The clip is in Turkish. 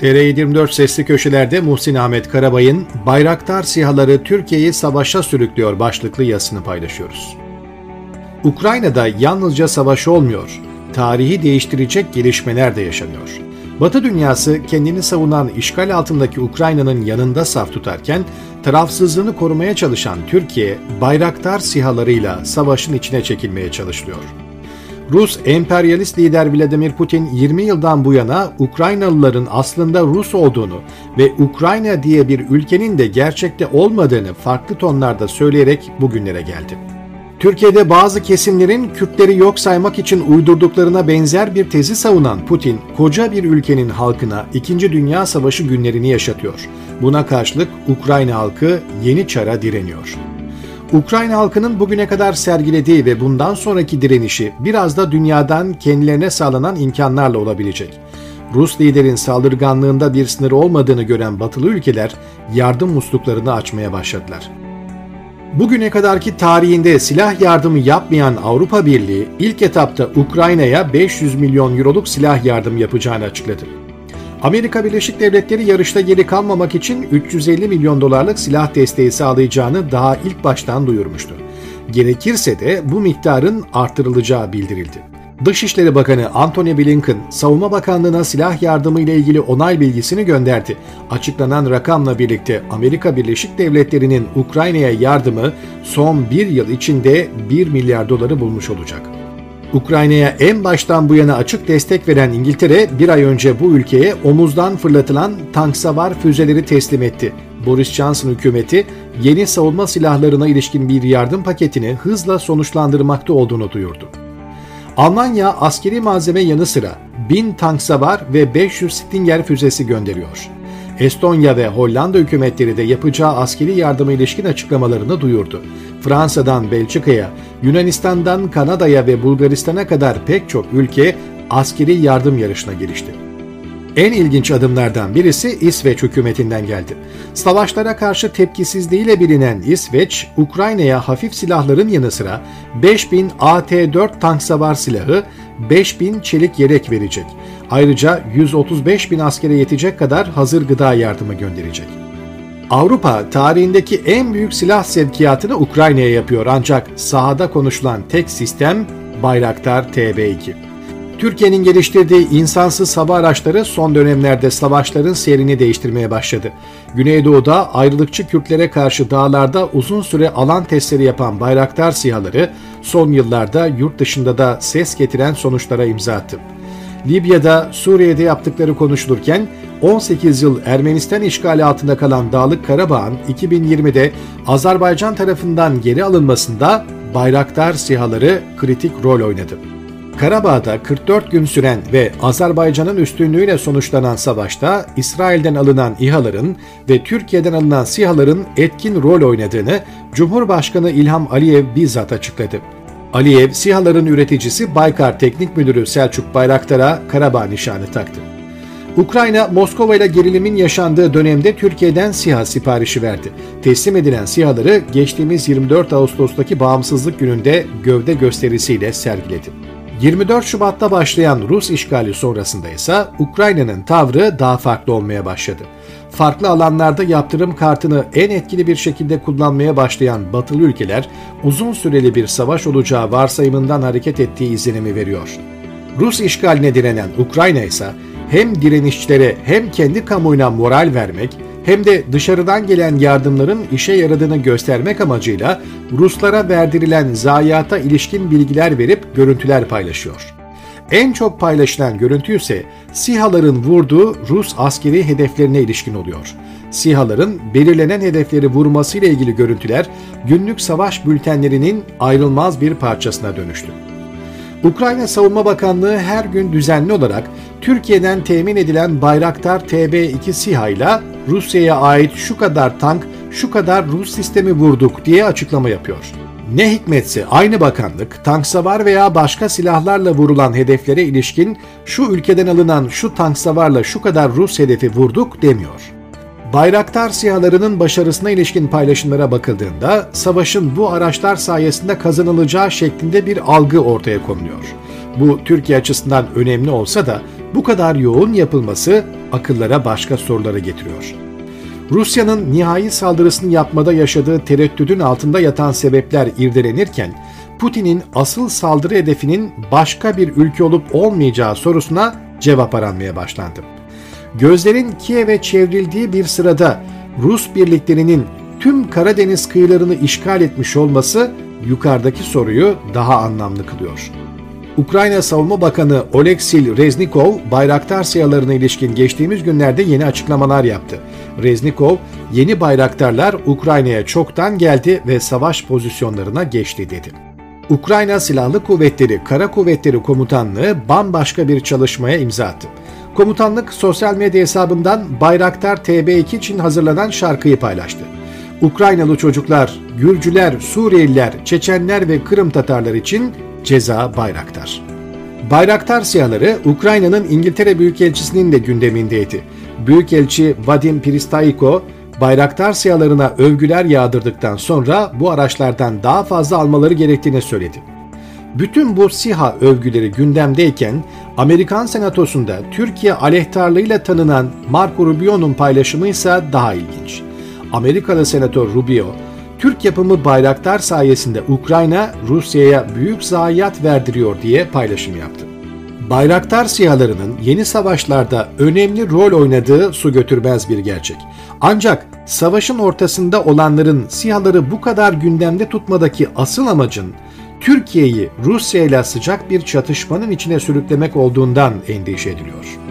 TR24 Sesli Köşeler'de Muhsin Ahmet Karabay'ın Bayraktar Sihaları Türkiye'yi savaşa sürüklüyor başlıklı yazısını paylaşıyoruz. Ukrayna'da yalnızca savaş olmuyor, tarihi değiştirecek gelişmeler de yaşanıyor. Batı dünyası kendini savunan işgal altındaki Ukrayna'nın yanında saf tutarken, tarafsızlığını korumaya çalışan Türkiye, Bayraktar sihalarıyla savaşın içine çekilmeye çalışılıyor. Rus emperyalist lider Vladimir Putin 20 yıldan bu yana Ukraynalıların aslında Rus olduğunu ve Ukrayna diye bir ülkenin de gerçekte olmadığını farklı tonlarda söyleyerek bugünlere geldi. Türkiye'de bazı kesimlerin Kürtleri yok saymak için uydurduklarına benzer bir tezi savunan Putin, koca bir ülkenin halkına 2. Dünya Savaşı günlerini yaşatıyor. Buna karşılık Ukrayna halkı yeni çara direniyor. Ukrayna halkının bugüne kadar sergilediği ve bundan sonraki direnişi biraz da dünyadan kendilerine sağlanan imkanlarla olabilecek. Rus liderin saldırganlığında bir sınır olmadığını gören batılı ülkeler yardım musluklarını açmaya başladılar. Bugüne kadarki tarihinde silah yardımı yapmayan Avrupa Birliği ilk etapta Ukrayna'ya 500 milyon euroluk silah yardım yapacağını açıkladı. Amerika Birleşik Devletleri yarışta geri kalmamak için 350 milyon dolarlık silah desteği sağlayacağını daha ilk baştan duyurmuştu. Gerekirse de bu miktarın artırılacağı bildirildi. Dışişleri Bakanı Antony Blinken, Savunma Bakanlığı'na silah yardımı ile ilgili onay bilgisini gönderdi. Açıklanan rakamla birlikte Amerika Birleşik Devletleri'nin Ukrayna'ya yardımı son bir yıl içinde 1 milyar doları bulmuş olacak. Ukrayna'ya en baştan bu yana açık destek veren İngiltere bir ay önce bu ülkeye omuzdan fırlatılan tank savar füzeleri teslim etti. Boris Johnson hükümeti yeni savunma silahlarına ilişkin bir yardım paketini hızla sonuçlandırmakta olduğunu duyurdu. Almanya askeri malzeme yanı sıra 1000 tank savar ve 500 Stinger füzesi gönderiyor. Estonya ve Hollanda hükümetleri de yapacağı askeri yardıma ilişkin açıklamalarını duyurdu. Fransa'dan Belçika'ya, Yunanistan'dan Kanada'ya ve Bulgaristan'a kadar pek çok ülke askeri yardım yarışına girişti. En ilginç adımlardan birisi İsveç hükümetinden geldi. Savaşlara karşı tepkisizliğiyle bilinen İsveç, Ukrayna'ya hafif silahların yanı sıra 5000 AT-4 tank savar silahı, 5000 çelik yelek verecek. Ayrıca 135 bin askere yetecek kadar hazır gıda yardımı gönderecek. Avrupa tarihindeki en büyük silah sevkiyatını Ukrayna'ya yapıyor ancak sahada konuşulan tek sistem Bayraktar TB2. Türkiye'nin geliştirdiği insansız hava araçları son dönemlerde savaşların seyrini değiştirmeye başladı. Güneydoğu'da ayrılıkçı Kürtlere karşı dağlarda uzun süre alan testleri yapan Bayraktar sihaları son yıllarda yurt dışında da ses getiren sonuçlara imza attı. Libya'da, Suriye'de yaptıkları konuşulurken 18 yıl Ermenistan işgali altında kalan Dağlık Karabağ'ın 2020'de Azerbaycan tarafından geri alınmasında Bayraktar sihaları kritik rol oynadı. Karabağ'da 44 gün süren ve Azerbaycan'ın üstünlüğüyle sonuçlanan savaşta İsrail'den alınan İHA'ların ve Türkiye'den alınan SİHA'ların etkin rol oynadığını Cumhurbaşkanı İlham Aliyev bizzat açıkladı. Aliyev, SİHA'ların üreticisi Baykar Teknik Müdürü Selçuk Bayraktar'a Karabağ nişanı taktı. Ukrayna, Moskova ile gerilimin yaşandığı dönemde Türkiye'den SİHA siparişi verdi. Teslim edilen SİHA'ları geçtiğimiz 24 Ağustos'taki bağımsızlık gününde gövde gösterisiyle sergiledi. 24 Şubat'ta başlayan Rus işgali sonrasında ise Ukrayna'nın tavrı daha farklı olmaya başladı. Farklı alanlarda yaptırım kartını en etkili bir şekilde kullanmaya başlayan batılı ülkeler uzun süreli bir savaş olacağı varsayımından hareket ettiği izlenimi veriyor. Rus işgaline direnen Ukrayna ise hem direnişçilere hem kendi kamuoyuna moral vermek hem de dışarıdan gelen yardımların işe yaradığını göstermek amacıyla Ruslara verdirilen zayiata ilişkin bilgiler verip görüntüler paylaşıyor. En çok paylaşılan görüntü ise SİHA'ların vurduğu Rus askeri hedeflerine ilişkin oluyor. SİHA'ların belirlenen hedefleri vurmasıyla ilgili görüntüler günlük savaş bültenlerinin ayrılmaz bir parçasına dönüştü. Ukrayna Savunma Bakanlığı her gün düzenli olarak Türkiye'den temin edilen Bayraktar TB2 SİHA ile Rusya'ya ait şu kadar tank, şu kadar Rus sistemi vurduk diye açıklama yapıyor. Ne hikmetse aynı bakanlık tank savar veya başka silahlarla vurulan hedeflere ilişkin şu ülkeden alınan şu tank savarla şu kadar Rus hedefi vurduk demiyor. Bayraktar sihalarının başarısına ilişkin paylaşımlara bakıldığında savaşın bu araçlar sayesinde kazanılacağı şeklinde bir algı ortaya konuluyor. Bu Türkiye açısından önemli olsa da bu kadar yoğun yapılması akıllara başka soruları getiriyor. Rusya'nın nihai saldırısını yapmada yaşadığı tereddüdün altında yatan sebepler irdelenirken, Putin'in asıl saldırı hedefinin başka bir ülke olup olmayacağı sorusuna cevap aranmaya başlandı. Gözlerin Kiev'e çevrildiği bir sırada Rus birliklerinin tüm Karadeniz kıyılarını işgal etmiş olması yukarıdaki soruyu daha anlamlı kılıyor. Ukrayna Savunma Bakanı Oleksiy Reznikov, Bayraktar siyalarına ilişkin geçtiğimiz günlerde yeni açıklamalar yaptı. Reznikov, yeni bayraktarlar Ukrayna'ya çoktan geldi ve savaş pozisyonlarına geçti dedi. Ukrayna Silahlı Kuvvetleri Kara Kuvvetleri Komutanlığı bambaşka bir çalışmaya imza attı. Komutanlık sosyal medya hesabından Bayraktar TB2 için hazırlanan şarkıyı paylaştı. Ukraynalı çocuklar, Gürcüler, Suriyeliler, Çeçenler ve Kırım Tatarlar için ceza Bayraktar. Bayraktar siyahları Ukrayna'nın İngiltere Büyükelçisi'nin de gündemindeydi. Büyükelçi Vadim Pristaiko, Bayraktar siyalarına övgüler yağdırdıktan sonra bu araçlardan daha fazla almaları gerektiğini söyledi. Bütün bu SİHA övgüleri gündemdeyken Amerikan Senatosu'nda Türkiye aleyhtarlığıyla tanınan Marco Rubio'nun paylaşımı ise daha ilginç. Amerikalı Senatör Rubio, Türk yapımı bayraktar sayesinde Ukrayna Rusya'ya büyük zayiat verdiriyor diye paylaşım yaptı. Bayraktar sihalarının yeni savaşlarda önemli rol oynadığı su götürmez bir gerçek. Ancak savaşın ortasında olanların sihaları bu kadar gündemde tutmadaki asıl amacın Türkiye'yi Rusya ile sıcak bir çatışmanın içine sürüklemek olduğundan endişe ediliyor.